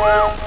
Música